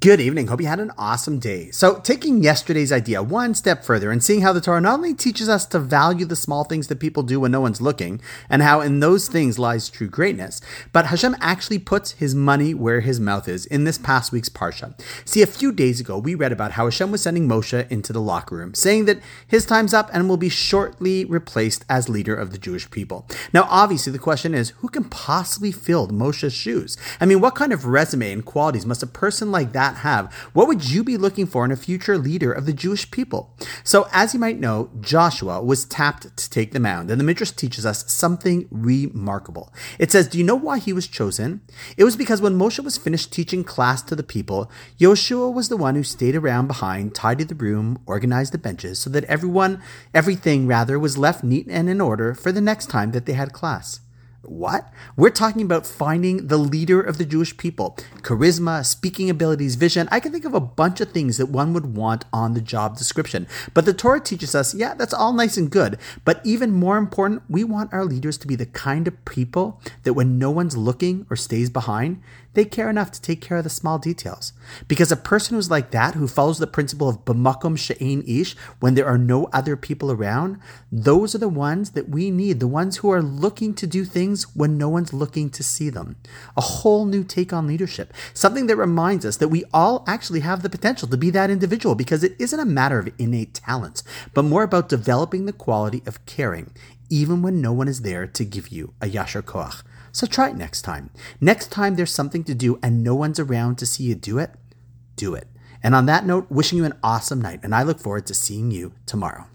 Good evening. Hope you had an awesome day. So, taking yesterday's idea one step further and seeing how the Torah not only teaches us to value the small things that people do when no one's looking, and how in those things lies true greatness, but Hashem actually puts his money where his mouth is in this past week's Parsha. See, a few days ago, we read about how Hashem was sending Moshe into the locker room, saying that his time's up and will be shortly replaced as leader of the Jewish people. Now, obviously, the question is who can possibly fill Moshe's shoes? I mean, what kind of resume and qualities must a person like that have? What would you be looking for in a future leader of the Jewish people? So, as you might know, Joshua was tapped to take the mound, and the Midrash teaches us something remarkable. It says, Do you know why he was chosen? It was because when Moshe was finished teaching class to the people, Yoshua was the one who stayed around behind, tidied the room, organized the benches, so that everyone, everything rather, was left neat and in order for the next time that they had class. What? We're talking about finding the leader of the Jewish people. Charisma, speaking abilities, vision. I can think of a bunch of things that one would want on the job description. But the Torah teaches us, yeah, that's all nice and good. But even more important, we want our leaders to be the kind of people that when no one's looking or stays behind, they care enough to take care of the small details. Because a person who's like that, who follows the principle of b'makom she'ein ish, when there are no other people around, those are the ones that we need, the ones who are looking to do things when no one's looking to see them. A whole new take on leadership, something that reminds us that we all actually have the potential to be that individual because it isn't a matter of innate talents, but more about developing the quality of caring, even when no one is there to give you a yashar koach. So try it next time. Next time there's something to do and no one's around to see you do it, do it. And on that note, wishing you an awesome night, and I look forward to seeing you tomorrow.